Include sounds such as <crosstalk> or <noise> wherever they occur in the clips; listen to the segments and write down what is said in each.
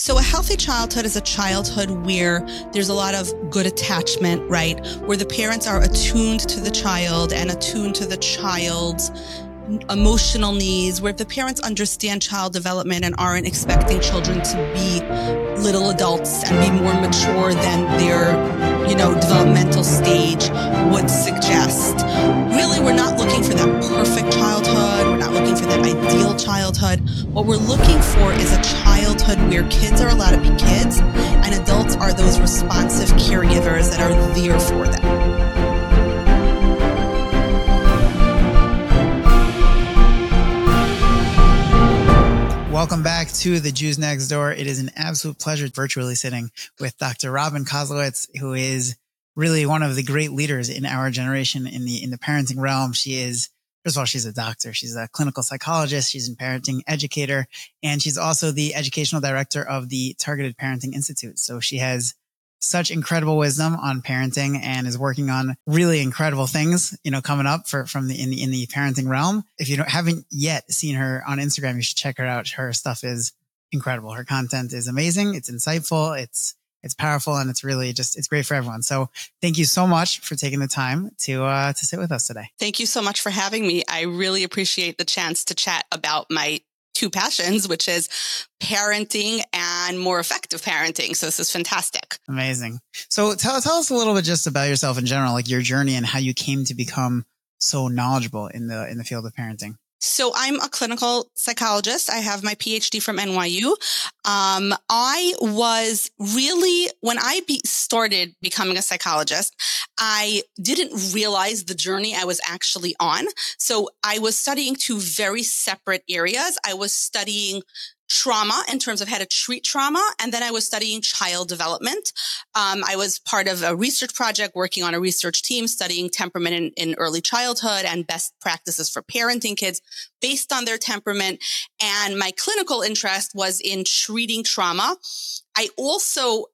So, a healthy childhood is a childhood where there's a lot of good attachment, right? Where the parents are attuned to the child and attuned to the child's emotional needs, where the parents understand child development and aren't expecting children to be little adults and be more mature than their, you know, developmental stage would suggest. Really, we're not looking for that perfect childhood. We're not looking for that ideal childhood. What we're looking for is a childhood where kids are allowed to be kids and adults are those responsive caregivers that are there for them. Welcome back to the Jews Next Dor. It is an absolute pleasure virtually sitting with Dr. Robyn Koslowitz, who is really one of the great leaders in our generation in the in the parenting realm. She is first of all, she's a doctor. She's a clinical psychologist. She's a parenting educator, and she's also the educational director of the Targeted Parenting Institute. So she has such incredible wisdom on parenting and is working on really incredible things, you know, coming up for, from the, in the, in the parenting realm. If you don't, haven't yet seen her on Instagram, you should check her out. Her stuff is incredible. Her content is amazing. It's insightful. It's, it's powerful and it's really just it's great for everyone. So thank you so much for taking the time to uh to sit with us today. Thank you so much for having me. I really appreciate the chance to chat about my two passions, which is parenting and more effective parenting. So this is fantastic. Amazing. So tell, tell us a little bit just about yourself in general, like your journey and how you came to become so knowledgeable in the, in the field of parenting. So I'm a clinical psychologist. I have my PhD from NYU. Um, I was really, when I be, started becoming a psychologist, I didn't realize the journey I was actually on. So I was studying two very separate areas. I was studying trauma in terms of how to treat trauma. And then I was studying child development. Um, I was part of a research project working on a research team studying temperament in, in, early childhood and best practices for parenting kids based on their temperament. And my clinical interest was in treating trauma. I also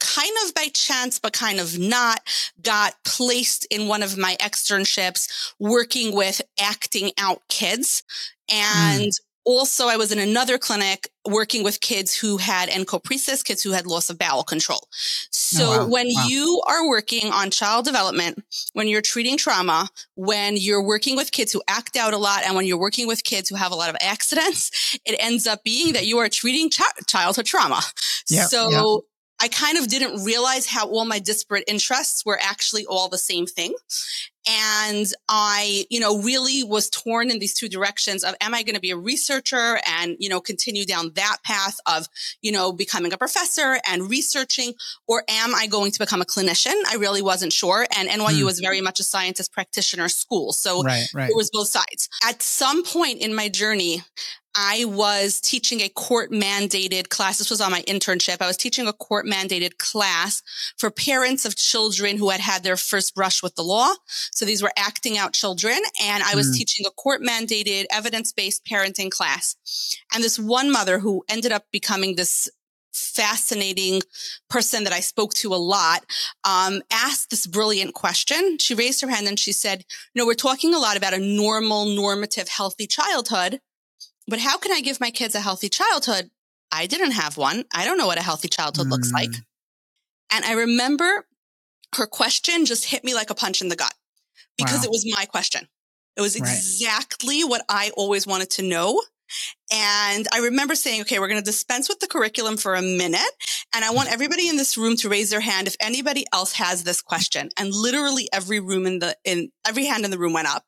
kind of by chance, but kind of not, got placed in one of my externships working with acting out kids. And mm also, I was in another clinic working with kids who had encopresis, kids who had loss of bowel control. So oh, wow. when wow. you are working on child development, when you're treating trauma, when you're working with kids who act out a lot, and when you're working with kids who have a lot of accidents, <laughs> it ends up being that you are treating ch- childhood trauma. Yep, so yep. I kind of didn't realize how all my disparate interests were actually all the same thing. And I, you know, really was torn in these two directions of, am I going to be a researcher and, you know, continue down that path of, you know, becoming a professor and researching, or am I going to become a clinician? I really wasn't sure. And NYU mm. was very much a scientist practitioner school. So right, right. it was both sides. At some point in my journey, I was teaching a court mandated class. This was on my internship. I was teaching a court mandated class for parents of children who had had their first brush with the law. So these were acting out children. And I was mm. teaching a court mandated evidence based parenting class. And this one mother who ended up becoming this fascinating person that I spoke to a lot, um, asked this brilliant question. She raised her hand and she said, you know, we're talking a lot about a normal, normative, healthy childhood. But how can I give my kids a healthy childhood? I didn't have one. I don't know what a healthy childhood mm. looks like. Mm. And I remember her question just hit me like a punch in the gut because wow. it was my question. It was exactly right. what I always wanted to know. And I remember saying, okay, we're going to dispense with the curriculum for a minute. And I want everybody in this room to raise their hand if anybody else has this question. And literally every room in the, in every hand in the room went up.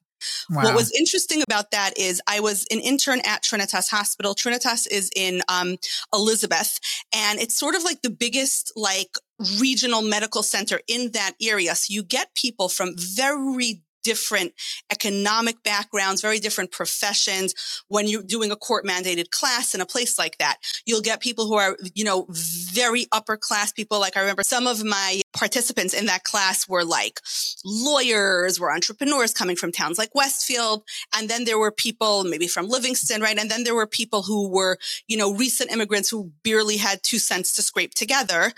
Wow. What was interesting about that is I was an intern at Trinitas Hospital. Trinitas is in um, Elizabeth, and it's sort of like the biggest like regional medical center in that area. So you get people from very different economic backgrounds, very different professions. When you're doing a court mandated class in a place like that, you'll get people who are, you know, very upper class people. Like I remember some of my participants in that class were like lawyers, were entrepreneurs coming from towns like Westfield. And then there were people maybe from Livingston, right? And then there were people who were, you know, recent immigrants who barely had two cents to scrape together.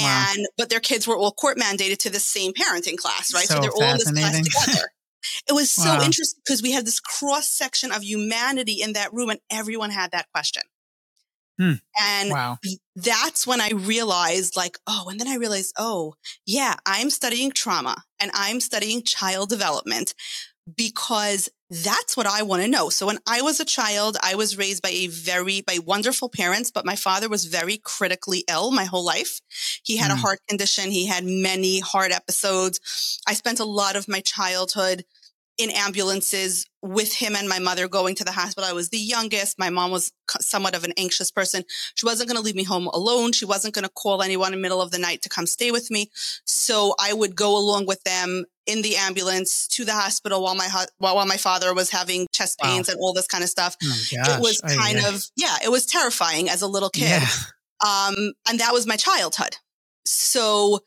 Wow. And, but their kids were all court mandated to the same parenting class, right? So, so they're all in this class <laughs> together. It was so wow. interesting because we had this cross section of humanity in that room and everyone had that question. Hmm. And Wow. that's when I realized, like, oh, and then I realized, oh, yeah, I'm studying trauma and I'm studying child development because that's what I want to know. So when I was a child, I was raised by a very, by wonderful parents, but my father was very critically ill my whole life. He had a Mm. heart condition. He had many heart episodes. I spent a lot of my childhood in ambulances with him and my mother going to the hospital. I was the youngest. My mom was somewhat of an anxious person. She wasn't going to leave me home alone. She wasn't going to call anyone in the middle of the night to come stay with me. So I would go along with them in the ambulance to the hospital while my while, while my father was having chest Wow. pains and all this kind of stuff. Oh it was kind ay. of yeah, it was terrifying as a little kid. Yeah. Um, and that was my childhood. So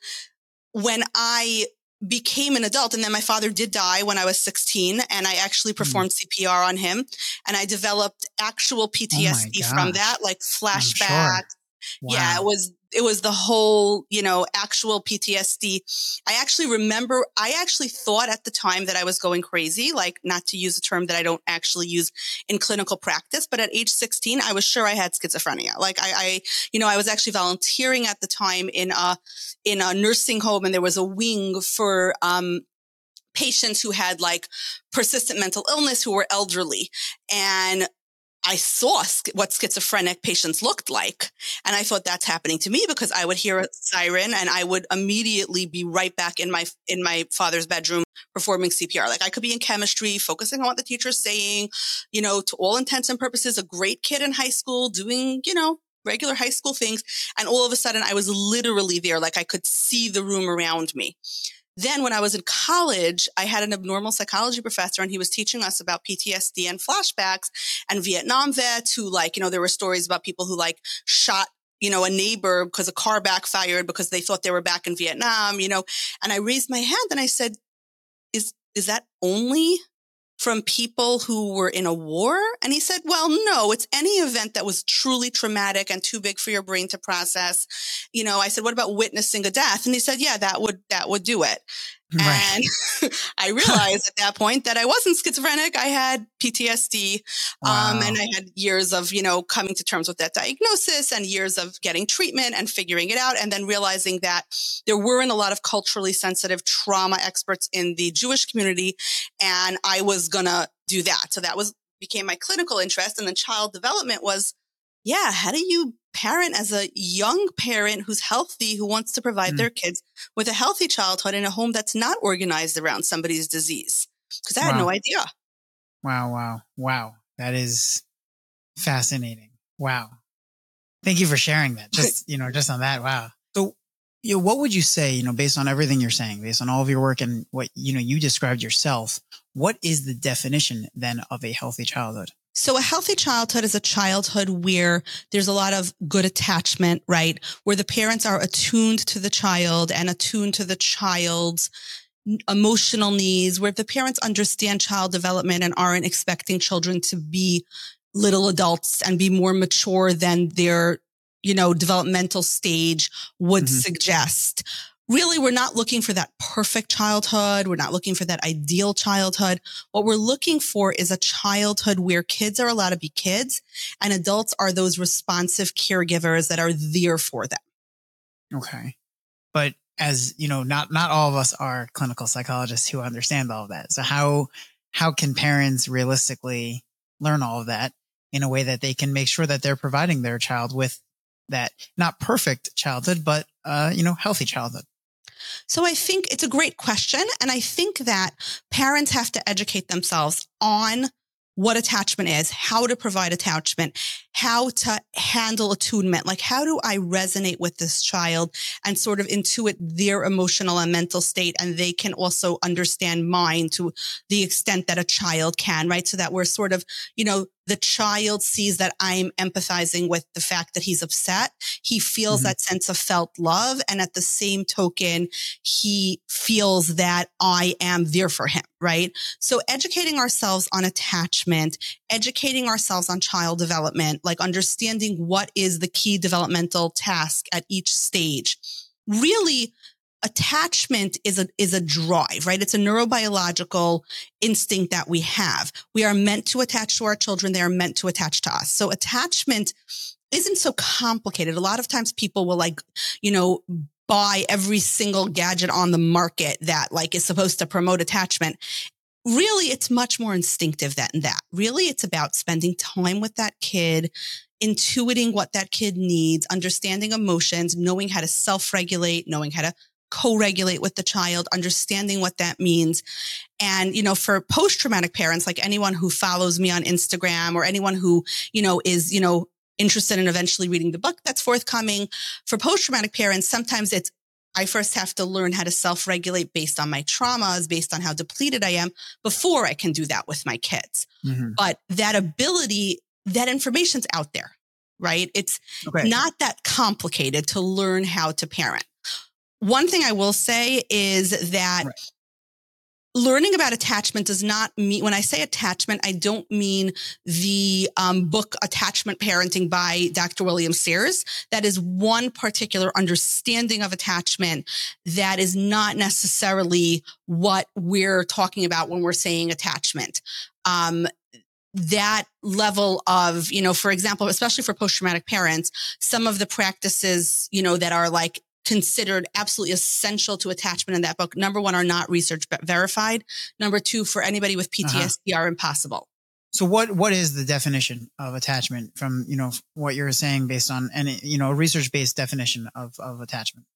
when I became an adult, and then my father did die when I was 16, and I actually Hmm. performed CPR on him, and I developed actual PTSD from Oh gosh. that, like sure. flashbacks. Yeah, it was it was the whole, you know, actual PTSD. I actually remember I actually thought at the time that I was going crazy, like not to use a term that I don't actually use in clinical practice, but at age 16, I was sure I had schizophrenia. Like I, I you know, I was actually volunteering at the time in a in a nursing home and there was a wing for um patients who had like persistent mental illness who were elderly and I saw what schizophrenic patients looked like. And I thought that's happening to me because I would hear a siren and I would immediately be right back in my, in my father's bedroom performing CPR. Like I could be in chemistry, focusing on what the teacher's saying, you know, to all intents and purposes, a great kid in high school doing, you know, regular high school things. And all of a sudden I was literally there. Like I could see the room around me. Then when I was in college, I had an abnormal psychology professor and he was teaching us about PTSD and flashbacks and Vietnam vets who like, you know, there were stories about people who like shot, you know, a neighbor because a car backfired because they thought they were back in Vietnam, you know. And I raised my hand and I said, is, is that only from people who were in a war? And he said, well, no, it's any event that was truly traumatic and too big for your brain to process. You know, I said, what about witnessing a death? And he said, yeah, that would, that would do it. Right. And <laughs> I realized at that point that I wasn't schizophrenic. I had PTSD. Um, and I had years of, you know, coming to terms with that diagnosis and years of getting treatment and figuring it out. And then realizing that there weren't a lot of culturally sensitive trauma experts in the Jewish community. And I was going to do that. So that was, became my clinical interest. And then child development was, yeah, how do you parent as a young parent who's healthy, who wants to provide Mm. their kids with a healthy childhood in a home that's not organized around somebody's disease? Because I had no idea. Wow, wow, wow. That is fascinating. Wow. Thank you for sharing that. <laughs> Just, you know, just on that. Wow. So, you know, what would you say, you know, based on everything you're saying, based on all of your work and what, you know, you described yourself, what is the definition then of a healthy childhood? So a healthy childhood is a childhood where there's a lot of good attachment, right? Where the parents are attuned to the child and attuned to the child's emotional needs, where the parents understand child development and aren't expecting children to be little adults and be more mature than their, you know, developmental stage would Mhm. suggest. Really, we're not looking for that perfect childhood. We're not looking for that ideal childhood. What we're looking for is a childhood where kids are allowed to be kids and adults are those responsive caregivers that are there for them. Okay. But as you know, not, not all of us are clinical psychologists who understand all of that. So how, how can parents realistically learn all of that in a way that they can make sure that they're providing their child with that not perfect childhood, but, uh, you know, healthy childhood? So I think it's a great question. And I think that parents have to educate themselves on what attachment is, how to provide attachment, how to handle attunement. Like, how do I resonate with this child and sort of intuit their emotional and mental state? And they can also understand mine to the extent that a child can, right? So that we're sort of, you know, the child sees that I'm empathizing with the fact that he's upset. He feels Mhm. that sense of felt love. And at the same token, he feels that I am there for him, right? So educating ourselves on attachment, educating ourselves on child development, like understanding what is the key developmental task at each stage. Really, attachment is a, is a drive, right? It's a neurobiological instinct that we have. We are meant to attach to our children. They are meant to attach to us. So attachment isn't so complicated. A lot of times people will like, you know, buy every single gadget on the market that like is supposed to promote attachment. Really, it's much more instinctive than that. Really, it's about spending time with that kid, intuiting what that kid needs, understanding emotions, knowing how to self regulate, knowing how to co-regulate with the child, understanding what that means. And, you know, for post-traumatic parents, like anyone who follows me on Instagram or anyone who, you know, is, you know, interested in eventually reading the book that's forthcoming. For post-traumatic parents, sometimes it's I first have to learn how to self regulate based on my traumas, based on how depleted I am before I can do that with my kids. Mm-hmm. But that ability, that information's out there, right? It's okay. not that complicated to learn how to parent. One thing I will say is that right learning about attachment does not mean when i say attachment i don't mean the um, book attachment parenting by dr william sears. That is one particular understanding of attachment that is not necessarily what we're talking about when we're saying attachment. Um, that level of, you know, for example, especially for post traumatic parents, some of the practices, you know, that are like considered absolutely essential to attachment in that book. Number one, are not research verified. Number two, for anybody with PTSD, uh-huh. are impossible. So what what is the definition of attachment from you know what you're saying based on any you know research based definition of of attachment?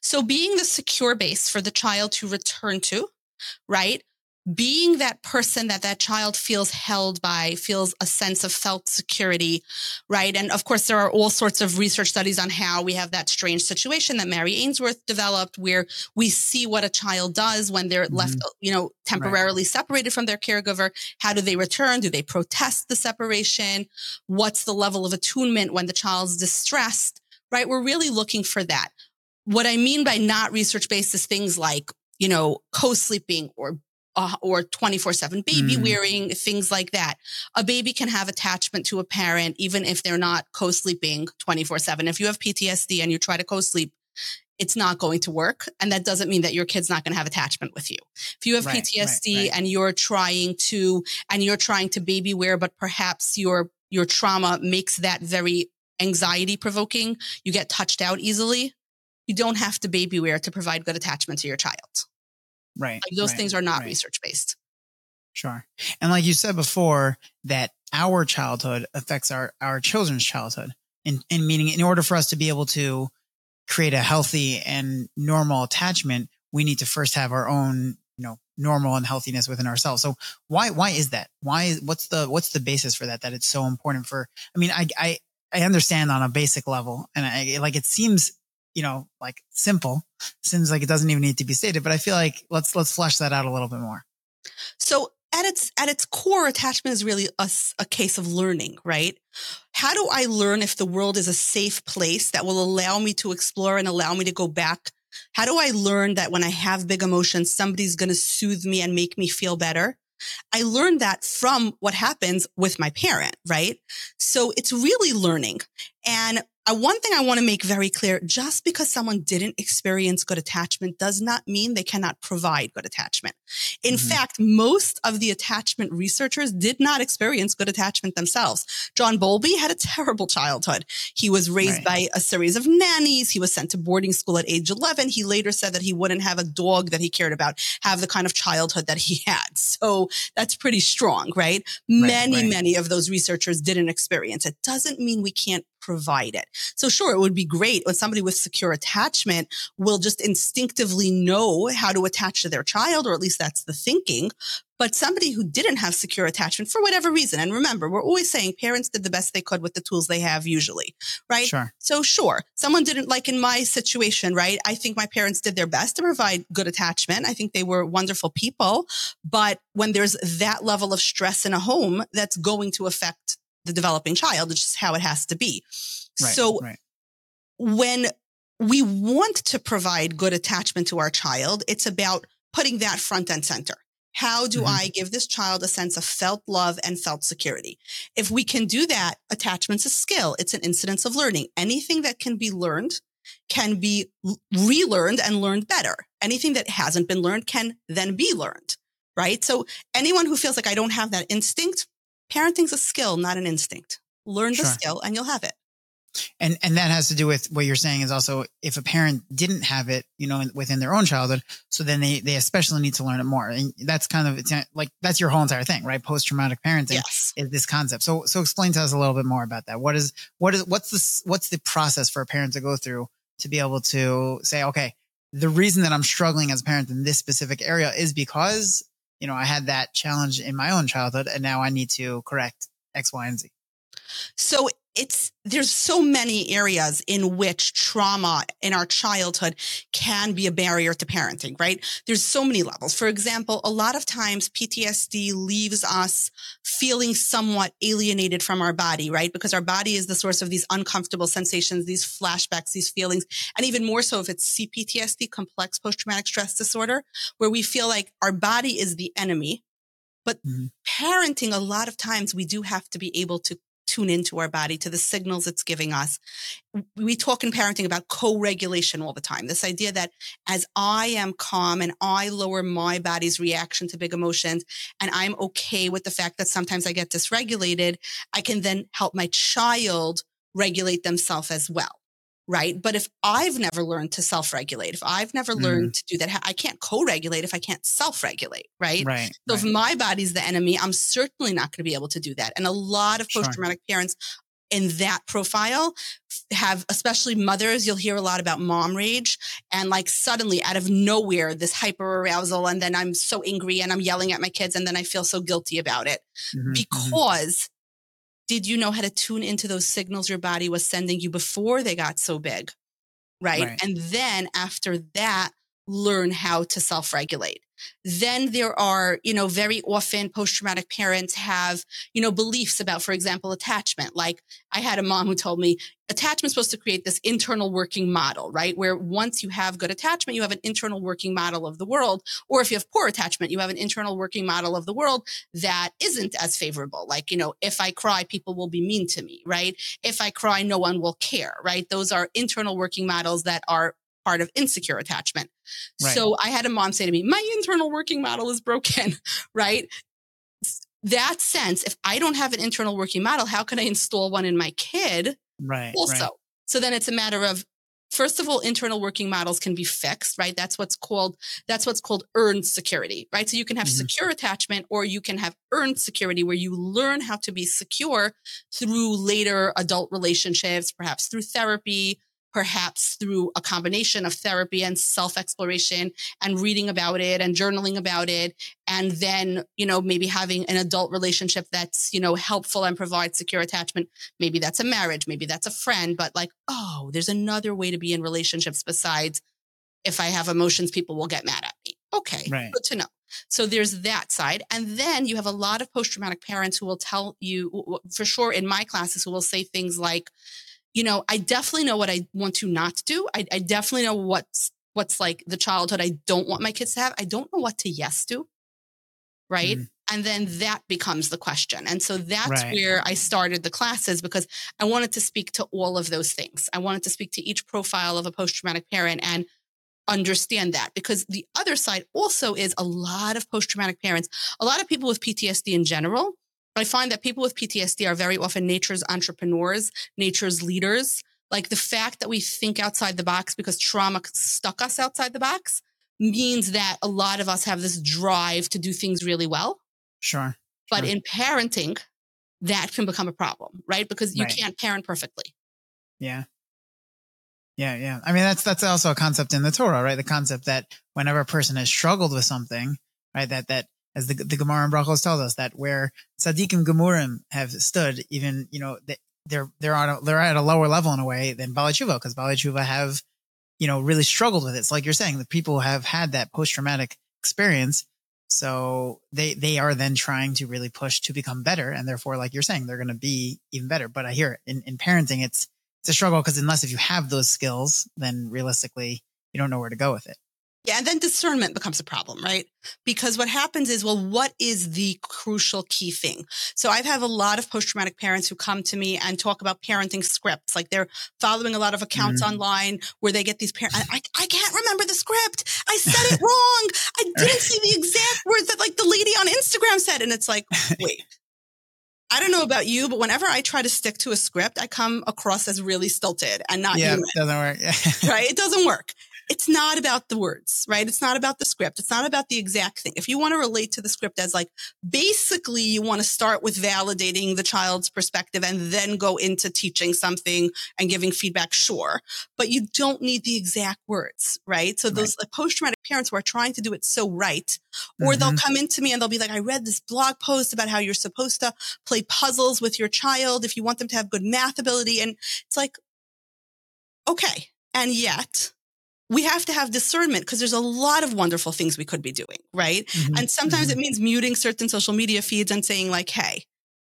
So being the secure base for the child to return to, right? Being that person that that child feels held by, feels a sense of felt security, right? And of course, there are all sorts of research studies on how we have that strange situation that Mary Ainsworth developed where we see what a child does when they're mm-hmm. left, you know, temporarily right. separated from their caregiver. How do they return? Do they protest the separation? What's the level of attunement when the child's distressed, right? We're really looking for that. What I mean by not research based is things like you know, co-sleeping or uh, or 24 7 baby mm. wearing, things like that. A baby can have attachment to a parent, even if they're not co sleeping 24 7. If you have PTSD and you try to co sleep, it's not going to work. And that doesn't mean that your kid's not going to have attachment with you. If you have right, PTSD right, right. and you're trying to, and you're trying to baby wear, but perhaps your, your trauma makes that very anxiety provoking, you get touched out easily. You don't have to baby wear to provide good attachment to your child. Right. Like those right, things are not right. research based. Sure. And like you said before, that our childhood affects our, our children's childhood. And, in meaning, in order for us to be able to create a healthy and normal attachment, we need to first have our own, you know, normal and healthiness within ourselves. So why, why is that? Why, what's the, what's the basis for that? That it's so important for, I mean, I, I, I understand on a basic level and I like, it seems you know, like simple. Seems like it doesn't even need to be stated, but I feel like let's let's flesh that out a little bit more. So at its at its core, attachment is really a, a case of learning, right? How do I learn if the world is a safe place that will allow me to explore and allow me to go back? How do I learn that when I have big emotions, somebody's going to soothe me and make me feel better? I learned that from what happens with my parent, right? So it's really learning. And uh, one thing I want to make very clear, just because someone didn't experience good attachment does not mean they cannot provide good attachment. In mm-hmm. fact, most of the attachment researchers did not experience good attachment themselves. John Bowlby had a terrible childhood. He was raised right. by a series of nannies. He was sent to boarding school at age 11. He later said that he wouldn't have a dog that he cared about have the kind of childhood that he had. So that's pretty strong, right? right many, right. many of those researchers didn't experience it. Doesn't mean we can't provide it. So sure, it would be great when somebody with secure attachment will just instinctively know how to attach to their child, or at least that's the thinking. But somebody who didn't have secure attachment for whatever reason, and remember, we're always saying parents did the best they could with the tools they have usually, right? Sure. So sure, someone didn't like in my situation, right? I think my parents did their best to provide good attachment. I think they were wonderful people. But when there's that level of stress in a home, that's going to affect the developing child. It's just how it has to be. Right, so right. when we want to provide good attachment to our child, it's about putting that front and center. How do mm-hmm. I give this child a sense of felt love and felt security? If we can do that, attachment's a skill. It's an incidence of learning. Anything that can be learned can be relearned and learned better. Anything that hasn't been learned can then be learned, right? So anyone who feels like I don't have that instinct, parenting's a skill, not an instinct. Learn the sure. skill and you'll have it. And and that has to do with what you're saying is also if a parent didn't have it, you know, within their own childhood, so then they they especially need to learn it more. And that's kind of it's like that's your whole entire thing, right? Post traumatic parenting yes. is this concept. So so explain to us a little bit more about that. What is what is what's the what's the process for a parent to go through to be able to say, okay, the reason that I'm struggling as a parent in this specific area is because you know I had that challenge in my own childhood, and now I need to correct X, Y, and Z. So it's there's so many areas in which trauma in our childhood can be a barrier to parenting, right? There's so many levels. For example, a lot of times PTSD leaves us feeling somewhat alienated from our body, right? Because our body is the source of these uncomfortable sensations, these flashbacks, these feelings, and even more so if it's CPTSD, complex post traumatic stress disorder, where we feel like our body is the enemy. But mm-hmm. parenting, a lot of times we do have to be able to tune into our body, to the signals it's giving us. We talk in parenting about co regulation all the time. This idea that as I am calm and I lower my body's reaction to big emotions, and I'm okay with the fact that sometimes I get dysregulated, I can then help my child regulate themselves as well right? But if I've never learned to self regulate, if I've never mm. learned to do that, I can't co regulate if I can't self regulate, right? Right. So right. if my body's the enemy, I'm certainly not going to be able to do that. And a lot of post traumatic sure. parents in that profile have especially mothers you'll hear a lot about mom rage and like suddenly out of nowhere this hyper arousal and then i'm so angry and i'm yelling at my kids and then i feel so guilty about it mm-hmm, mm-hmm. because did you know how to tune into those signals your body was sending you before they got so big? Right. right. And then after that, learn how to self regulate. Then there are, you know, very often post traumatic parents have, you know, beliefs about, for example, attachment. Like I had a mom who told me attachment is supposed to create this internal working model, right? Where once you have good attachment, you have an internal working model of the world. Or if you have poor attachment, you have an internal working model of the world that isn't as favorable. Like, you know, if I cry, people will be mean to me, right? If I cry, no one will care, right? Those are internal working models that are part of insecure attachment. Right. So I had a mom say to me, my internal working model is broken, <laughs> right? That sense, if I don't have an internal working model, how can I install one in my kid? Right. Also. Right. So then it's a matter of first of all internal working models can be fixed right that's what's called that's what's called earned security right so you can have mm-hmm. secure attachment or you can have earned security where you learn how to be secure through later adult relationships perhaps through therapy perhaps through a combination of therapy and self exploration and reading about it and journaling about it. And then, you know, maybe having an adult relationship that's, you know, helpful and provides secure attachment. Maybe that's a marriage, maybe that's a friend, but like, oh, there's another way to be in relationships besides if I have emotions, people will get mad at me. Okay, right. good to know. So there's that side. And then you have a lot of post traumatic parents who will tell you, for sure in my classes, who will say things like, you know, I definitely know what I want to not do. I, I definitely know what's what's like the childhood I don't want my kids to have. I don't know what to yes to. Right. Mm. And then that becomes the question. And so that's right. where I started the classes because I wanted to speak to all of those things. I wanted to speak to each profile of a post traumatic parent and understand that because the other side also is a lot of post traumatic parents, a lot of people with PTSD in general I find that people with PTSD are very often nature's entrepreneurs, nature's leaders. Like the fact that we think outside the box because trauma stuck us outside the box means that a lot of us have this drive to do things really well. Sure. But sure. in parenting, that can become a problem, right? Because you right. can't parent perfectly. Yeah. Yeah, yeah. I mean, that's that's also a concept in the Torah, right? The concept that whenever a person has struggled with something, right, that that as the, the Gemara and Brachos tells us that where tzaddikim gemurim have stood, even you know they're they're on a, they're at a lower level in a way than Baalei Teshuva because Baalei Teshuva have you know really struggled with it. It's like you're saying the people have had that post traumatic experience, so they they are then trying to really push to become better, and therefore, like you're saying, they're going to be even better. But I hear it in, in parenting, it's it's a struggle because unless if you have those skills, then realistically you don't know where to go with it. Yeah, and then discernment becomes a problem, right? Because what happens is, well, what is the crucial key thing? So I've had a lot of post traumatic parents who come to me and talk about parenting scripts. Like they're following a lot of accounts mm-hmm. online where they get these parents. I, I can't remember the script. I said it wrong. I didn't see the exact words that like the lady on Instagram said. And it's like, wait, <laughs> I don't know about you, but whenever I try to stick to a script, I come across as really stilted and not yeah, human. it doesn't work. <laughs> right? It doesn't work. It's not about the words, right? It's not about the script. It's not about the exact thing. If you want to relate to the script as like, basically you want to start with validating the child's perspective and then go into teaching something and giving feedback, sure. But you don't need the exact words, right? So those right. like, post-traumatic parents who are trying to do it so right, or mm-hmm. they'll come into me and they'll be like, I read this blog post about how you're supposed to play puzzles with your child if you want them to have good math ability. And it's like, okay. And yet we have to have discernment because there's a lot of wonderful things we could be doing, right? Mm-hmm. And sometimes mm-hmm. it means muting certain social media feeds and saying like, Hey,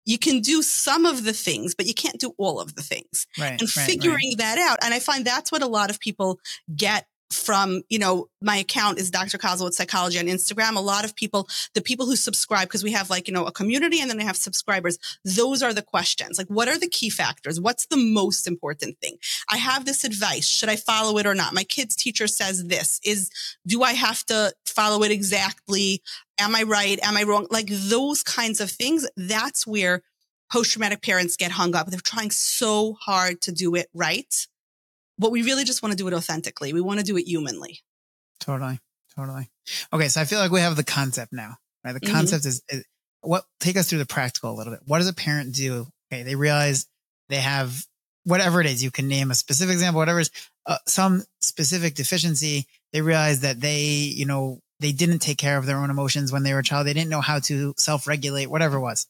you can do some of the things, but you can't do all of the things right, and right, figuring right. that out. And I find that's what a lot of people get from, you know, my account is Dr. Koslowitz Psychology on Instagram. A lot of people, the people who subscribe, because we have like, you know, a community and then they have subscribers. Those are the questions. Like, what are the key factors? What's the most important thing? I have this advice. Should I follow it or not? My kid's teacher says this is, do I have to follow it exactly? Am I right? Am I wrong? Like those kinds of things. That's where post traumatic parents get hung up. They're trying so hard to do it right but we really just want to do it authentically. We want to do it humanly. Totally. Totally. Okay. So I feel like we have the concept now, right? The mm-hmm. concept is, is, what, take us through the practical a little bit. What does a parent do? Okay. They realize they have whatever it is. You can name a specific example, whatever is uh, some specific deficiency. They realize that they, you know, they didn't take care of their own emotions when they were a child. They didn't know how to self regulate, whatever it was.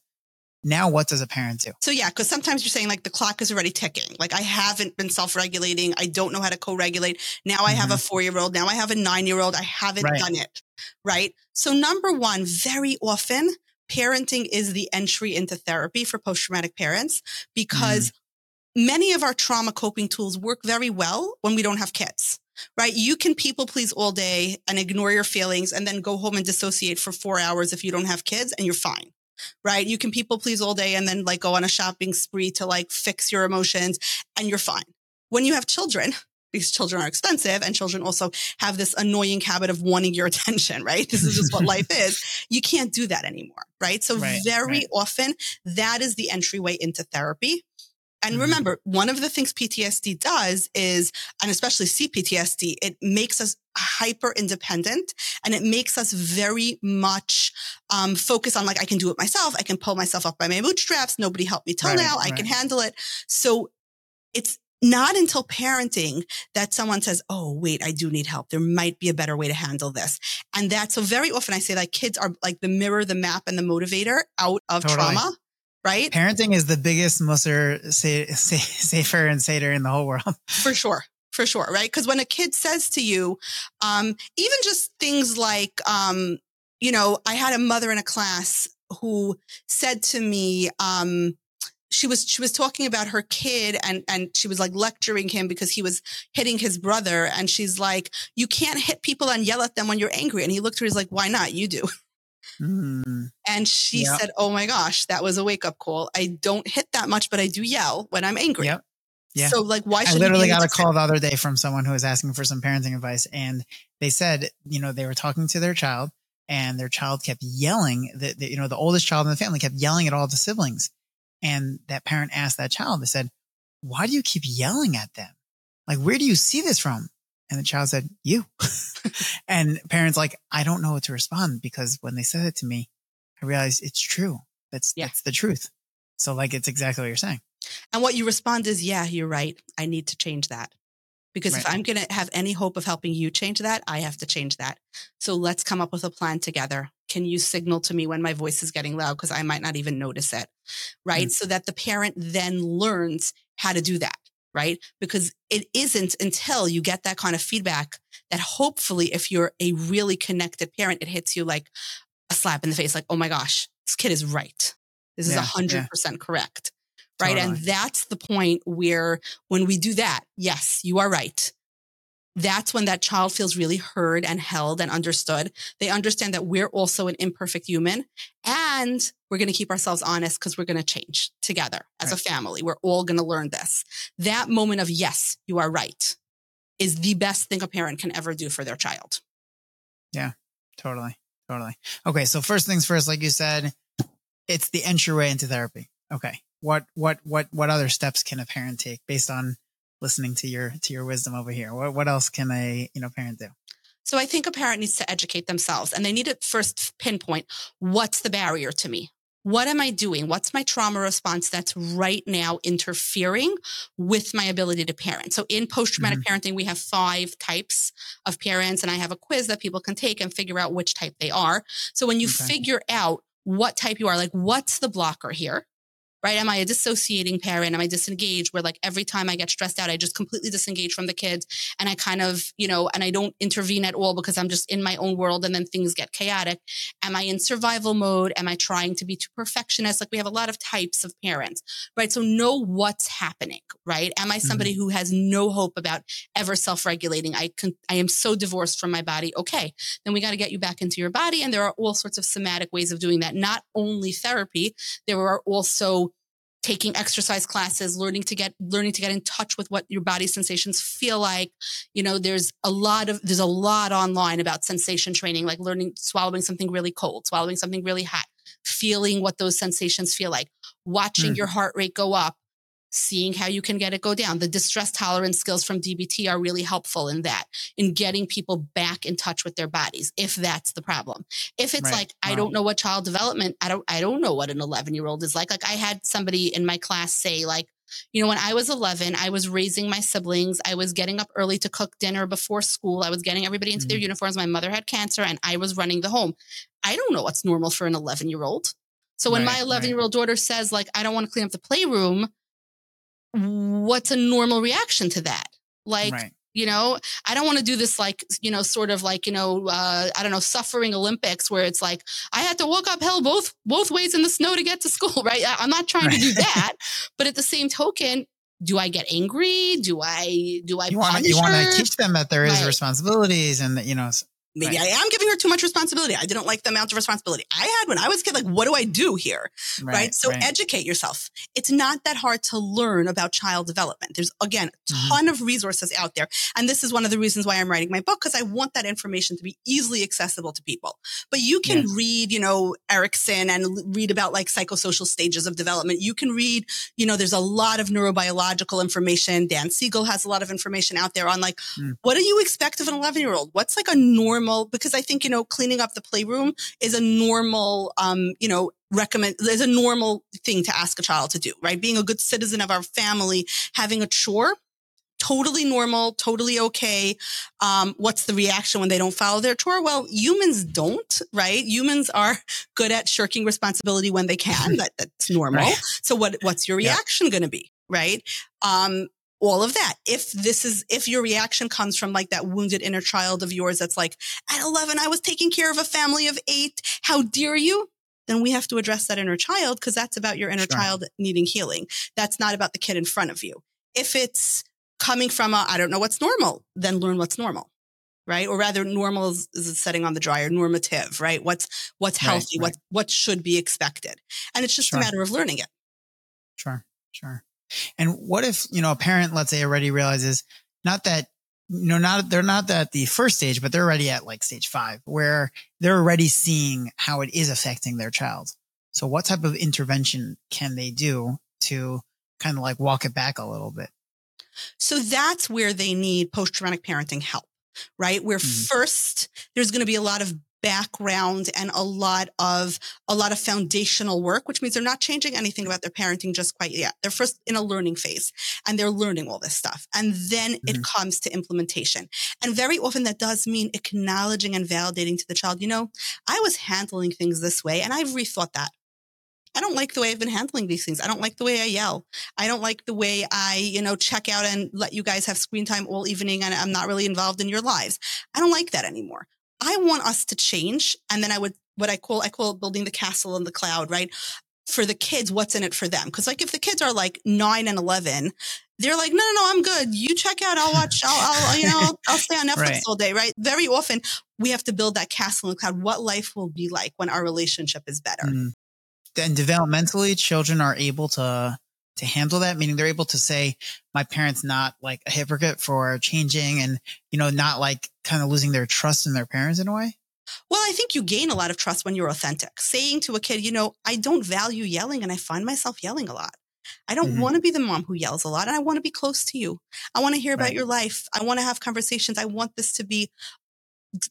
Now, what does a parent do? So, yeah, because sometimes you're saying like the clock is already ticking. Like I haven't been self regulating. I don't know how to co regulate. Now I have mm-hmm. a four year old. Now I have a nine year old. I haven't right. done it. Right. So, number one, very often parenting is the entry into therapy for post traumatic parents because mm. many of our trauma coping tools work very well when we don't have kids right? You can people please all day and ignore your feelings and then go home and dissociate for four hours if you don't have kids and you're fine right? You can people please all day and then like go on a shopping spree to like fix your emotions and you're fine. When you have children, because children are expensive and children also have this annoying habit of wanting your <laughs> attention, right? This is just what life <laughs> is. You can't do that anymore, right? So right, very right. often that is the entryway into therapy. And mm-hmm. remember, one of the things PTSD does is, and especially CPTSD, it makes us hyper independent and it makes us very much um, focus on like, I can do it myself. I can pull myself up by my bootstraps. Nobody helped me till right, now. I can handle it. So it's not until parenting that someone says, Oh, wait, I do need help. There might be a better way to handle this. And that, so very often I say like kids are like the mirror, the map and the motivator out of totally. trauma right? Parenting is the biggest musser, say, say, <laughs> safer and sater in the whole world. For sure. For sure. Right. Cause when a kid says to you, um, even just things like, um, you know, I had a mother in a class who said to me, um, she was she was talking about her kid and and she was like lecturing him because he was hitting his brother and she's like you can't hit people and yell at them when you're angry and he looked at her he's like why not you do <laughs> Mm. And she yep. said, Oh my gosh, that was a wake up call. I don't hit that much, but I do yell when I'm angry. Yep. Yeah. So like, why should I literally got a call the <laughs> other day from someone who was asking for some parenting advice. And they said, you know, they were talking to their child and their child kept yelling that, you know, the oldest child in the family kept yelling at all the siblings. And that parent asked that child, they said, why do you keep yelling at them? Like, where do you see this from? And the child said, you. <laughs> and parents like, I don't know what to respond because when they said it to me, I realized it's true. That's, yeah. that's the truth. So like, it's exactly what you're saying. And what you respond is, yeah, you're right. I need to change that. Because right. if I'm going to have any hope of helping you change that, I have to change that. So let's come up with a plan together. Can you signal to me when my voice is getting loud? Because I might not even notice it. Right. Mm. So that the parent then learns how to do that right? Because it isn't until you get that kind of feedback that hopefully, if you're a really connected parent, it hits you like a slap in the face, like, oh my gosh, this kid is right. This is a hundred percent correct. Right. Totally. And that's the point where when we do that, yes, you are right that's when that child feels really heard and held and understood. They understand that we're also an imperfect human and we're going to keep ourselves honest because we're going to change together as right. a family. We're all going to learn this. That moment of, yes, you are right is the best thing a parent can ever do for their child. Yeah, totally. Totally. Okay. So first things first, like you said, it's the entryway into therapy. Okay. What what what what other steps can a parent take based on listening to your to your wisdom over here? What what else can a you know parent do? So I think a parent needs to educate themselves and they need to first pinpoint what's the barrier to me? What am I doing? What's my trauma response that's right now interfering with my ability to parent? So in post traumatic mm-hmm. parenting, we have five types of parents and I have a quiz that people can take and figure out which type they are. So when you okay. figure out what type you are, like what's the blocker here? Right? Am I a dissociating parent? Am I disengaged where like every time I get stressed out, I just completely disengage from the kids and I kind of, you know, and I don't intervene at all because I'm just in my own world and then things get chaotic. Am I in survival mode? Am I trying to be too perfectionist? Like we have a lot of types of parents, right? So know what's happening, right? Am I somebody mm-hmm. who has no hope about ever self-regulating? I can, I am so divorced from my body. Okay. Then we got to get you back into your body. And there are all sorts of somatic ways of doing that. Not only therapy, there are also taking exercise classes, learning to get, learning to get in touch with what your body sensations feel like. You know, there's a lot of, there's a lot online about sensation training, like learning, swallowing something really cold, swallowing something really hot, feeling what those sensations feel like, watching mm. your heart rate go up, seeing how you can get it go down. The distress tolerance skills from DBT are really helpful in that, in getting people back in touch with their bodies, if that's the problem. If it's right. like, wow. I don't know what child development, I don't, I don't know what an 11 year old is like. Like I had somebody in my class say like, you know, when I was 11, I was raising my siblings. I was getting up early to cook dinner before school. I was getting everybody into mm-hmm. their uniforms. My mother had cancer and I was running the home. I don't know what's normal for an 11 year old. So when right, my 11 year old daughter says like, I don't want to clean up the playroom, what's a normal reaction to that? Like, right. you know, I don't want to do this like, you know, sort of like, you know, uh, I don't know, suffering Olympics where it's like, I had to walk uphill both, both ways in the snow to get to school, <laughs> right? I'm not trying right. to do that. but at the same token, do I get angry? Do I, do I, you want to teach them that there is right. responsibilities and that, you know, maybe right. I am giving her too much responsibility. I didn't like the amount of responsibility I had when I was a kid. Like, what do I do here? Right. right? So right. educate yourself. It's not that hard to learn about child development. There's again, a mm-hmm. ton mm-hmm. of resources out there. And this is one of the reasons why I'm writing my book, because I want that information to be easily accessible to people. But you can yeah. read, you know, Erikson and read about like psychosocial stages of development. You can read, you know, there's a lot of neurobiological information. Dan Siegel has a lot of information out there on like, mm. what do you expect of an 11 year old? What's like a normal normal because I think, you know, cleaning up the playroom is a normal, um, you know, recommend there's a normal thing to ask a child to do, right? Being a good citizen of our family, having a chore, totally normal, totally okay. Um, what's the reaction when they don't follow their chore? Well, humans don't, right? Humans are <laughs> good at shirking responsibility when they can. <laughs> That, that's normal. Right. So what, what's your reaction yeah. going to be? Right. Um, all of that. If this is, if your reaction comes from like that wounded inner child of yours that's like, at 11, I was taking care of a family of eight. How dare you? Then we have to address that inner child because that's about your inner sure. child needing healing. That's not about the kid in front of you. If it's coming from a, I don't know what's normal, then learn what's normal. Right. Or rather normal is, is a setting on the dryer, normative, right? What's, what's healthy, right, right. what, what should be expected. And it's just sure. a matter of learning it. Sure. Sure. And what if, you know, a parent, let's say already realizes not that, you know, not, they're not at the first stage, but they're already at like stage five where they're already seeing how it is affecting their child. So what type of intervention can they do to kind of like walk it back a little bit? So that's where they need post traumatic parenting help, right? Where mm-hmm. first there's going to be a lot of background and a lot of a lot of foundational work, which means they're not changing anything about their parenting just quite yet. They're first in a learning phase and they're learning all this stuff. And then mm-hmm. it comes to implementation. And very often that does mean acknowledging and validating to the child, you know, I was handling things this way and I've rethought that. I don't like the way I've been handling these things. I don't like the way I yell. I don't like the way I, you know, check out and let you guys have screen time all evening and I'm not really involved in your lives. I don't like that anymore. I want us to change. And then I would, what I call, I call building the castle in the cloud, right? For the kids, what's in it for them? Cause like if the kids are like nine and 11, they're like, no, no, no, I'm good. You check out. I'll watch. I'll, I'll you know, I'll, I'll stay on Netflix right. all day. Right. Very often we have to build that castle in the cloud. What life will be like when our relationship is better. Mm. And developmentally, children are able to to handle that, meaning they're able to say, my parent's not like a hypocrite for changing and, you know, not like kind of losing their trust in their parents in a way? Well, I think you gain a lot of trust when you're authentic. Saying to a kid, you know, I don't value yelling and I find myself yelling a lot. I don't mm-hmm. want to be the mom who yells a lot and I want to be close to you. I want to hear about right. your life. I want to have conversations. I want this to be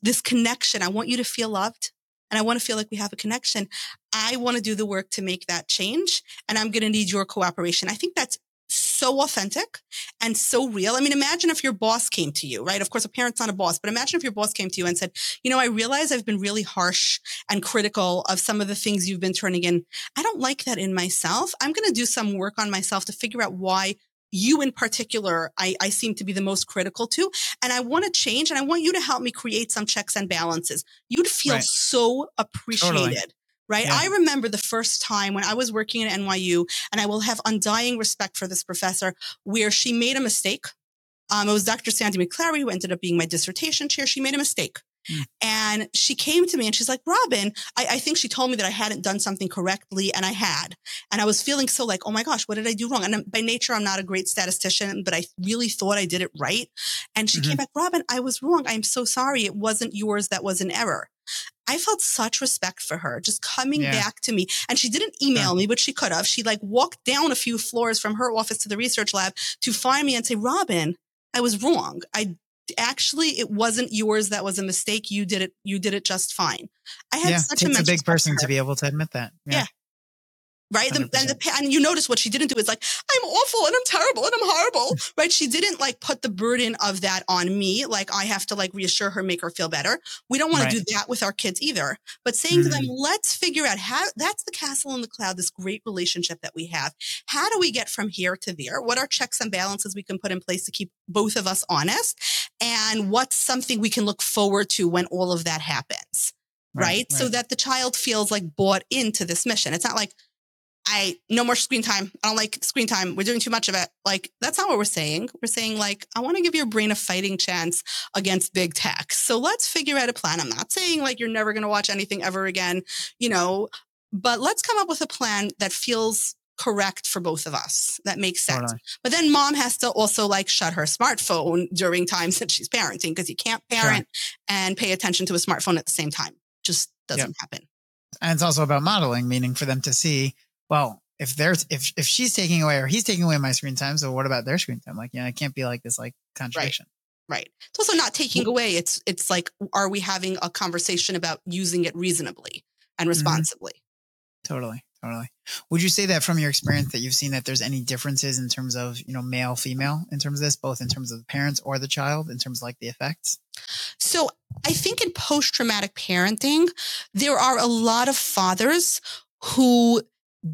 this connection. I want you to feel loved and I want to feel like we have a connection. I want to do the work to make that change and I'm going to need your cooperation. I think that's so authentic and so real. I mean, imagine if your boss came to you, right? Of course, a parent's not a boss, but imagine if your boss came to you and said, you know, I realize I've been really harsh and critical of some of the things you've been turning in. I don't like that in myself. I'm going to do some work on myself to figure out why you in particular, I, I seem to be the most critical to. And I want to change and I want you to help me create some checks and balances. You'd feel right. so appreciated. Totally right? Yeah. I remember the first time when I was working at NYU, and I will have undying respect for this professor, where she made a mistake. Um, it was Dr. Sandy McClary who ended up being my dissertation chair. She made a mistake. And she came to me and she's like, Robyn, I, I, think she told me that I hadn't done something correctly and I had. And I was feeling so like, oh my gosh, what did I do wrong? And by nature, I'm not a great statistician, but I really thought I did it right. And she mm-hmm. came back, Robyn, I was wrong. I'm so sorry. It wasn't yours that was an error. I felt such respect for her just coming yeah. back to me. And she didn't email yeah. me, but she could have. She like walked down a few floors from her office to the research lab to find me and say, Robyn, I was wrong. I actually it wasn't yours that was a mistake. You did it. You did it just fine. I had yeah, such a, a big person to be able to admit that. Yeah. yeah right? The, and, the, and you notice what she didn't do is like, I'm awful and I'm terrible and I'm horrible, right? She didn't like put the burden of that on me. Like I have to like reassure her, make her feel better. We don't want right. to do that with our kids either. But saying mm-hmm. to them, mm. let's figure out how that's the castle in the cloud, this great relationship that we have. How do we get from here to there? What are checks and balances we can put in place to keep both of us honest? And what's something we can look forward to when all of that happens? Right, right? right. So that the child feels like bought into this mission. It's not like, I no more screen time. I don't like screen time. We're doing too much of it. Like that's not what we're saying. We're saying like I want to give your brain a fighting chance against big tech. So let's figure out a plan. I'm not saying like you're never going to watch anything ever again, you know, but let's come up with a plan that feels correct for both of us. That makes sense. Totally. But then mom has to also like shut her smartphone during times <laughs> that she's parenting because you can't parent sure. and pay attention to a smartphone at the same time. Just doesn't yep. happen. And it's also about modeling, meaning for them to see well, if there's if if she's taking away or he's taking away my screen time, so what about their screen time? Like, yeah, it can't be like this like contradiction. Right. right. It's also not taking away. It's it's like, are we having a conversation about using it reasonably and mm-hmm. responsibly? Mm-hmm. Totally. Totally. Would you say that from your experience that you've seen that there's any differences in terms of, you know, male, female in terms of this, both in terms of the parents or the child, in terms of like the effects? So I think in post traumatic parenting, there are a lot of fathers who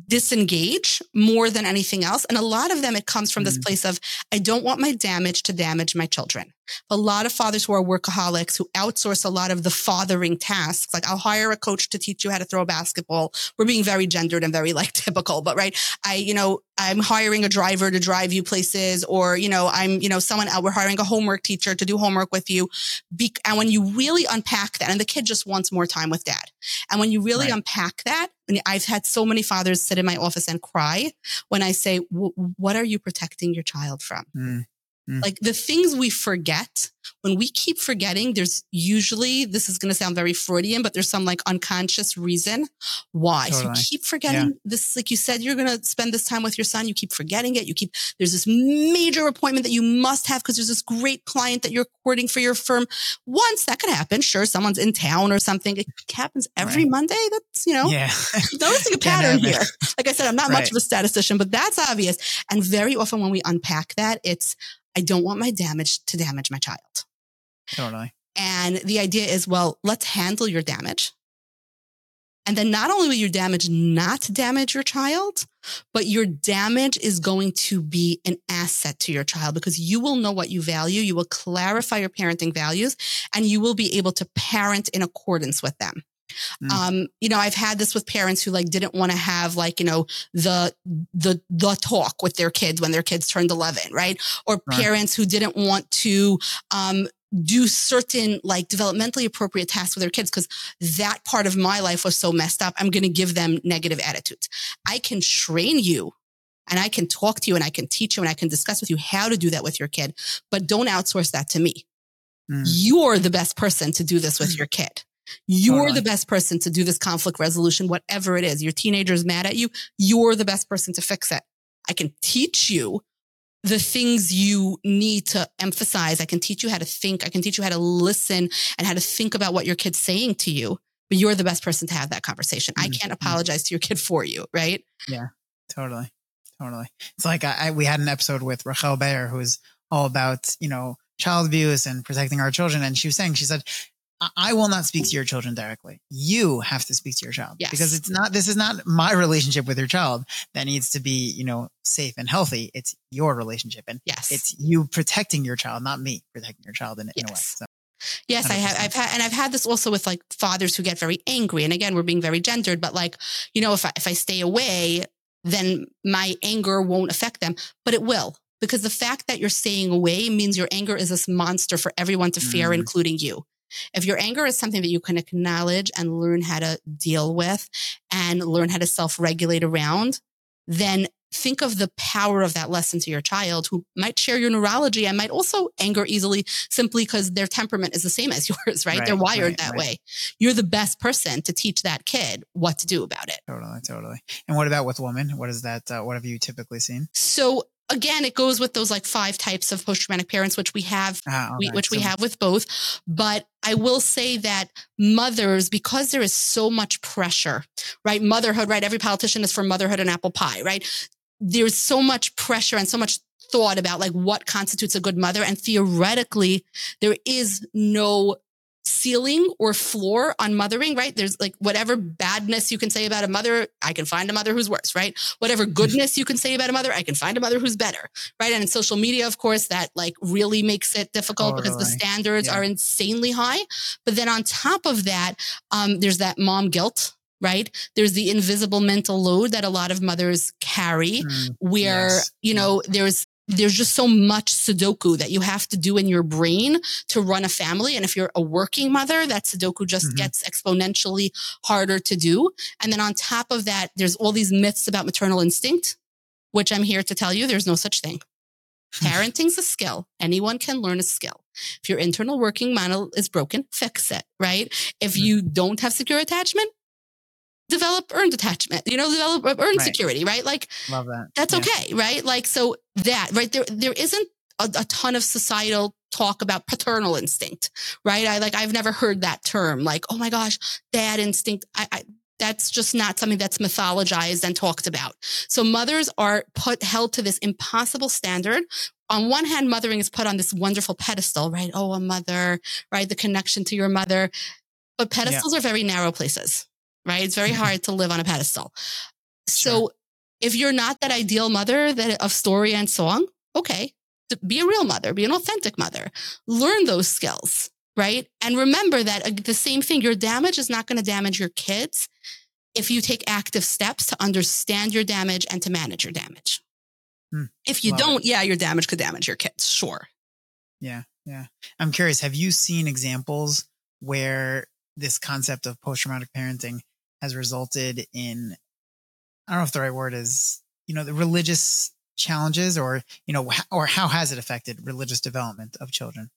disengage more than anything else. And a lot of them, it comes from mm-hmm. this place of, I don't want my damage to damage my children a lot of fathers who are workaholics who outsource a lot of the fathering tasks. Like I'll hire a coach to teach you how to throw a basketball. We're being very gendered and very like <laughs> typical, but right. I, you know, I'm hiring a driver to drive you places or, you know, I'm, you know, someone out, we're hiring a homework teacher to do homework with you. Be- and when you really unpack that and the kid just wants more time with dad. And when you really right. unpack that, I've had so many fathers sit in my office and cry when I say, what are you protecting your child from? Mm. Mm. Like the things we forget, when we keep forgetting, there's usually, this is going to sound very Freudian, but there's some like unconscious reason why. Totally. So you keep forgetting yeah. this, like you said, you're going to spend this time with your son. You keep forgetting it. You keep, there's this major appointment that you must have because there's this great client that you're courting for your firm. Once that could happen. Sure. Someone's in town or something. It happens every right. Monday. That's, you know, yeah. <laughs> noticing a <laughs> pattern here. Like I said, I'm not right. much of a statistician, but that's obvious. And very often when we unpack that, it's, I don't want my damage to damage my child. Totally. And the idea is, well, let's handle your damage. And then not only will your damage not damage your child, but your damage is going to be an asset to your child because you will know what you value. You will clarify your parenting values and you will be able to parent in accordance with them. Mm. Um, you know, I've had this with parents who like didn't want to have like, you know, the, the, the talk with their kids when their kids turned 11, right? Or right. parents who didn't want to, um, do certain like developmentally appropriate tasks with their kids because that part of my life was so messed up. I'm going to give them negative attitudes. I can train you and I can talk to you and I can teach you and I can discuss with you how to do that with your kid, but don't outsource that to me. Mm. You're the best person to do this with your kid. You're totally. the best person to do this conflict resolution, whatever it is. Your teenager's mad at you. You're the best person to fix it. I can teach you the things you need to emphasize. I can teach you how to think. I can teach you how to listen and how to think about what your kid's saying to you. But you're the best person to have that conversation. Mm-hmm. I can't apologize to your kid for you, right? Yeah, totally. Totally. It's like I, I we had an episode with Rachel Bayer who's all about, you know, child abuse and protecting our children. And she was saying, she said, I will not speak to your children directly. You have to speak to your child yes. because it's not, this is not my relationship with your child that needs to be, you know, safe and healthy. It's your relationship. And yes. it's you protecting your child, not me protecting your child in, yes. in a way. So. Yes, 100%. I have. I've had, and I've had this also with like fathers who get very angry. And again, we're being very gendered, but like, you know, if I, if I stay away, then my anger won't affect them, but it will because the fact that you're staying away means your anger is this monster for everyone to fear, mm. including you. If your anger is something that you can acknowledge and learn how to deal with and learn how to self regulate around, then think of the power of that lesson to your child who might share your neurology and might also anger easily simply because their temperament is the same as <laughs> yours, right? right They're wired right, that right. way. You're the best person to teach that kid what to do about it. Totally, totally. And what about with women? What is that? Uh, what have you typically seen? So again, it goes with those like five types of post traumatic parents, which we have, ah, we, which so, we have with both. But I will say that mothers, because there is so much pressure, right? Motherhood, right? Every politician is for motherhood and apple pie, right? There's so much pressure and so much thought about like what constitutes a good mother. And theoretically, there is no ceiling or floor on mothering, right? There's like whatever badness you can say about a mother, I can find a mother who's worse, right? Whatever goodness you can say about a mother, I can find a mother who's better, right? And in social media, of course, that like really makes it difficult totally. because the standards yeah. are insanely high. But then on top of that, um, there's that mom guilt, right? There's the invisible mental load that a lot of mothers carry mm, where, yes. you know, there's there's just so much Sudoku that you have to do in your brain to run a family. And if you're a working mother, that Sudoku just mm-hmm. gets exponentially harder to do. And then on top of that, there's all these myths about maternal instinct, which I'm here to tell you there's no such thing. <laughs> Parenting's a skill. Anyone can learn a skill. If your internal working model is broken, fix it, right? If mm-hmm. you don't have secure attachment, develop earned attachment, you know, develop uh, earned right. security, right? Like, love that. That's yeah. okay, right? Like, so that, right? There, there isn't a, a, ton of societal talk about paternal instinct, right? I like, I've never heard that term, like, oh my gosh, dad instinct. I, I that's just not something that's mythologized and talked about. So mothers are put held to this impossible standard. On one hand, mothering is put on this wonderful pedestal, right? Oh, a mother, right? The connection to your mother. But pedestals yeah. are very narrow places right? It's very hard to live on a pedestal. So sure. if you're not that ideal mother that of story and song, okay, be a real mother, be an authentic mother, learn those skills, right? And remember that the same thing, your damage is not going to damage your kids if you take active steps to understand your damage and to manage your damage. Hmm. If you don't, yeah, your damage could damage your kids, sure. Yeah, yeah. I'm curious, have you seen examples where this concept of post traumatic parenting has resulted in I don't know if the right word is, you know, the religious challenges or, you know, or how has it affected religious development of children?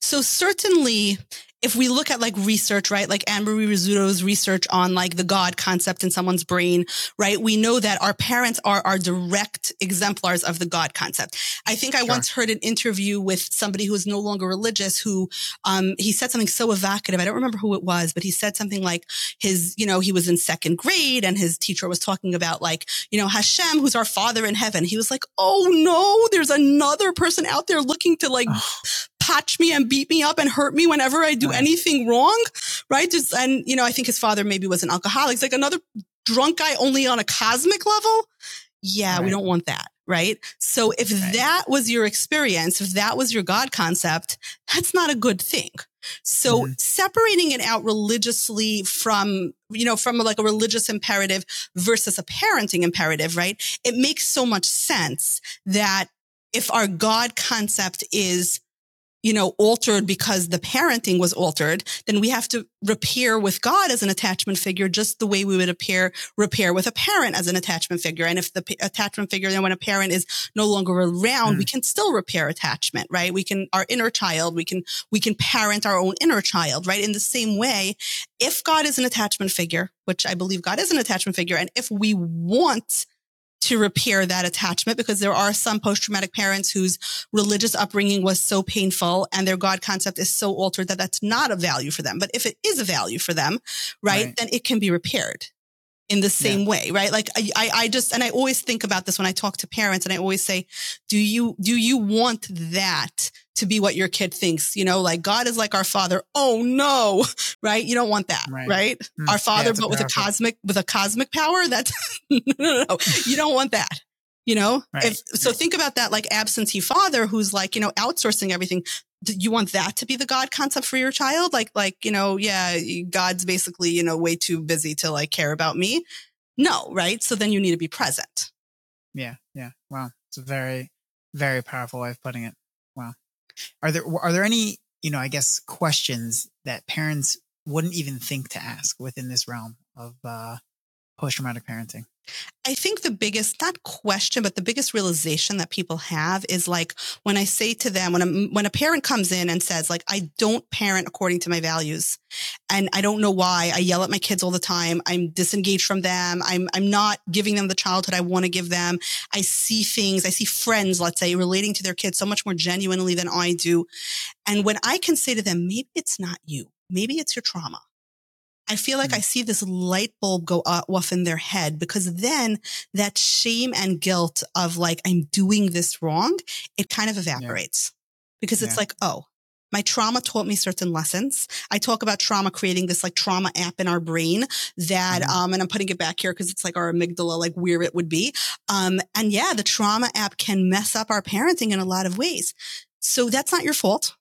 So certainly if we look at like research, right, like Anne-Marie Rizzuto's research on like the God concept in someone's brain, right, we know that our parents are our direct exemplars of the God concept. I think I sure. once heard an interview with somebody who is no longer religious who, um, he said something so evocative. I don't remember who it was, but he said something like his, you know, he was in second grade and his teacher was talking about like, you know, Hashem, who's our father in heaven. He was like, Oh no, there's another person out there looking to like patch me and beat me up and hurt me whenever I do anything wrong. Right. Just, and, you know, I think his father maybe was an alcoholic. It's like another drunk guy only on a cosmic level. Yeah, right. we don't want that. Right. So if right. that was your experience, if that was your God concept, that's not a good thing. So mm-hmm. separating it out religiously from, you know, from like a religious imperative versus a parenting imperative, right? It makes so much sense that if our God concept is you know, altered because the parenting was altered, then we have to repair with God as an attachment figure, just the way we would appear, repair with a parent as an attachment figure. And if the p- attachment figure, then when a parent is no longer around, mm. we can still repair attachment, right? We can, our inner child, we can, we can parent our own inner child, right? In the same way, if God is an attachment figure, which I believe God is an attachment figure, and if we want to repair that attachment because there are some post traumatic parents whose religious upbringing was so painful and their God concept is so altered that that's not a value for them. But if it is a value for them, right, right. then it can be repaired in the same yeah. way, right? Like I, I just, and I always think about this when I talk to parents and I always say, do you, do you want that to be what your kid thinks? You know, like God is like our father. Oh no, <laughs> right? You don't want that, right? right? Mm, our father, yeah, but with a cosmic, with a cosmic power. That's, <laughs> no, no, no, <laughs> you don't want that. You know, right. if so, think about that like absentee father who's like, you know, outsourcing everything you want that to be the God concept for your child? Like, like, you know, yeah, God's basically, you know, way too busy to like care about me. No, right? So then you need to be present. Yeah. Yeah. Wow. It's a very, very powerful way of putting it. Wow. Are there, are there any, you know, I guess questions that parents wouldn't even think to ask within this realm of, uh, post traumatic parenting? I think the biggest, not question, but the biggest realization that people have is like when I say to them, when a, when a parent comes in and says like, I don't parent according to my values and I don't know why I yell at my kids all the time. I'm disengaged from them. I'm, I'm not giving them the childhood I want to give them. I see things, I see friends, let's say relating to their kids so much more genuinely than I do. And when I can say to them, maybe it's not you, maybe it's your trauma I feel like mm. I see this light bulb go off in their head because then that shame and guilt of like, I'm doing this wrong, it kind of evaporates yeah. because it's yeah. like, oh, my trauma taught me certain lessons. I talk about trauma creating this like trauma app in our brain that, mm um, and I'm putting it back here because it's like our amygdala, like where it would be. Um, and yeah, the trauma app can mess up our parenting in a lot of ways. So that's not your fault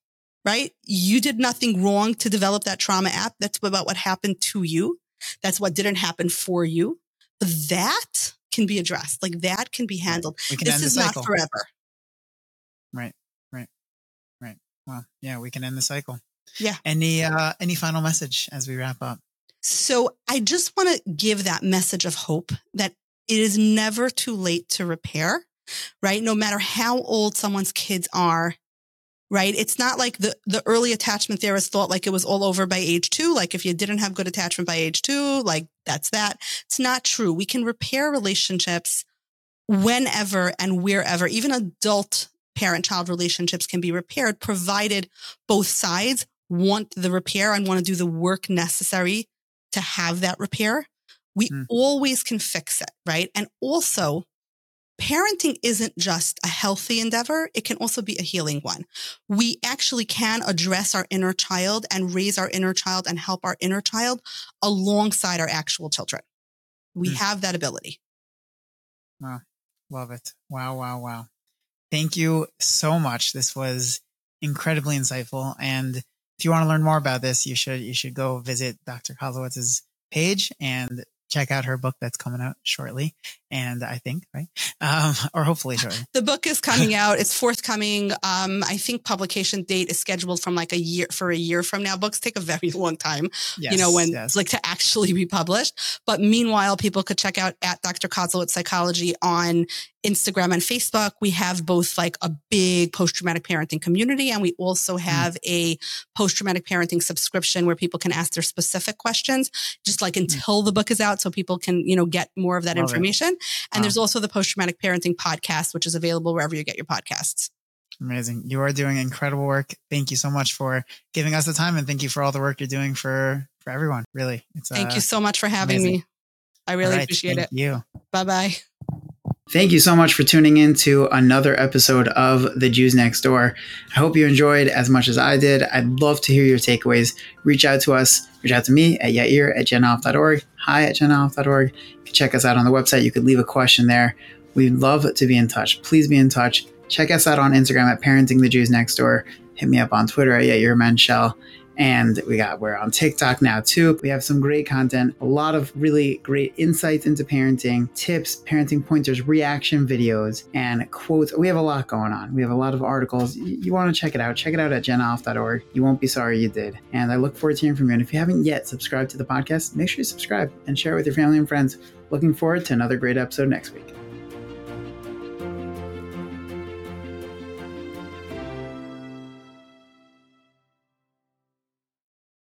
right? You did nothing wrong to develop that trauma app. That's about what happened to you. That's what didn't happen for you. But that can be addressed. Like that can be handled. Right. This is not forever. Right. Right. Right. Well, yeah, we can end the cycle. Yeah. Any uh any final message as we wrap up? So I just want to give that message of hope that it is never too late to repair, right? No matter how old someone's kids are, right? It's not like the, the early attachment theorists thought like it was all over by age two. Like if you didn't have good attachment by age two, like that's that. It's not true. We can repair relationships whenever and wherever, even adult parent child relationships can be repaired, provided both sides want the repair and want to do the work necessary to have that repair. We mm. always can fix it, right? And also, parenting isn't just a healthy endeavor. It can also be a healing one. We actually can address our inner child and raise our inner child and help our inner child alongside our actual children. We mm. have that ability. Wow. Love it. Wow. Wow. Wow. Thank you so much. This was incredibly insightful. And if you want to learn more about this, you should, you should go visit Dr. Koslowitz's page and check out her book that's coming out shortly. And I think, right? Um, <laughs> or hopefully. The book is coming out. It's forthcoming. Um, I think publication date is scheduled from like a year for a year from now. Books take a very <laughs> long time, yes, you know, when yes. like to actually be published. But meanwhile, people could check out at Dr. Koslowitz Psychology on Instagram and Facebook. We have both like a big post traumatic parenting community, and we also hmm. have mm. a post traumatic parenting subscription where people can ask their specific questions, just like hmm. until mm. the book is out, so people can you know get more of that Love information. It. And wow. there's also the post traumatic parenting podcast, which is available wherever you get your podcasts. Amazing. You are doing incredible work. Thank you so much for giving us the time and thank you for all the work you're doing for for everyone. Really. It's Thank uh, you so much for having amazing. me. I really right, appreciate it. You. Bye bye. Thank you so much for tuning in to another episode of The Jews Next Dor. I hope you enjoyed as much as I did. I'd love to hear your takeaways. Reach out to us. Reach out to me at yair at genalf.org. Hi at genalf.org. You can check us out on the website. You could leave a question there. We'd love to be in touch. Please be in touch. Check us out on Instagram at Parenting the Jews Next Dor. Hit me up on Twitter at Yair Menschel. And we got, we're on TikTok now too. We have some great content, a lot of really great insights into parenting, tips, parenting pointers, reaction videos, and quotes. We have a lot going on. We have a lot of articles. You, you want to check it out. Check it out at genoff.org. You won't be sorry you did. And I look forward to hearing from you. And if you haven't yet subscribed to the podcast, make sure you subscribe and share it with your family and friends. Looking forward to another great episode next week.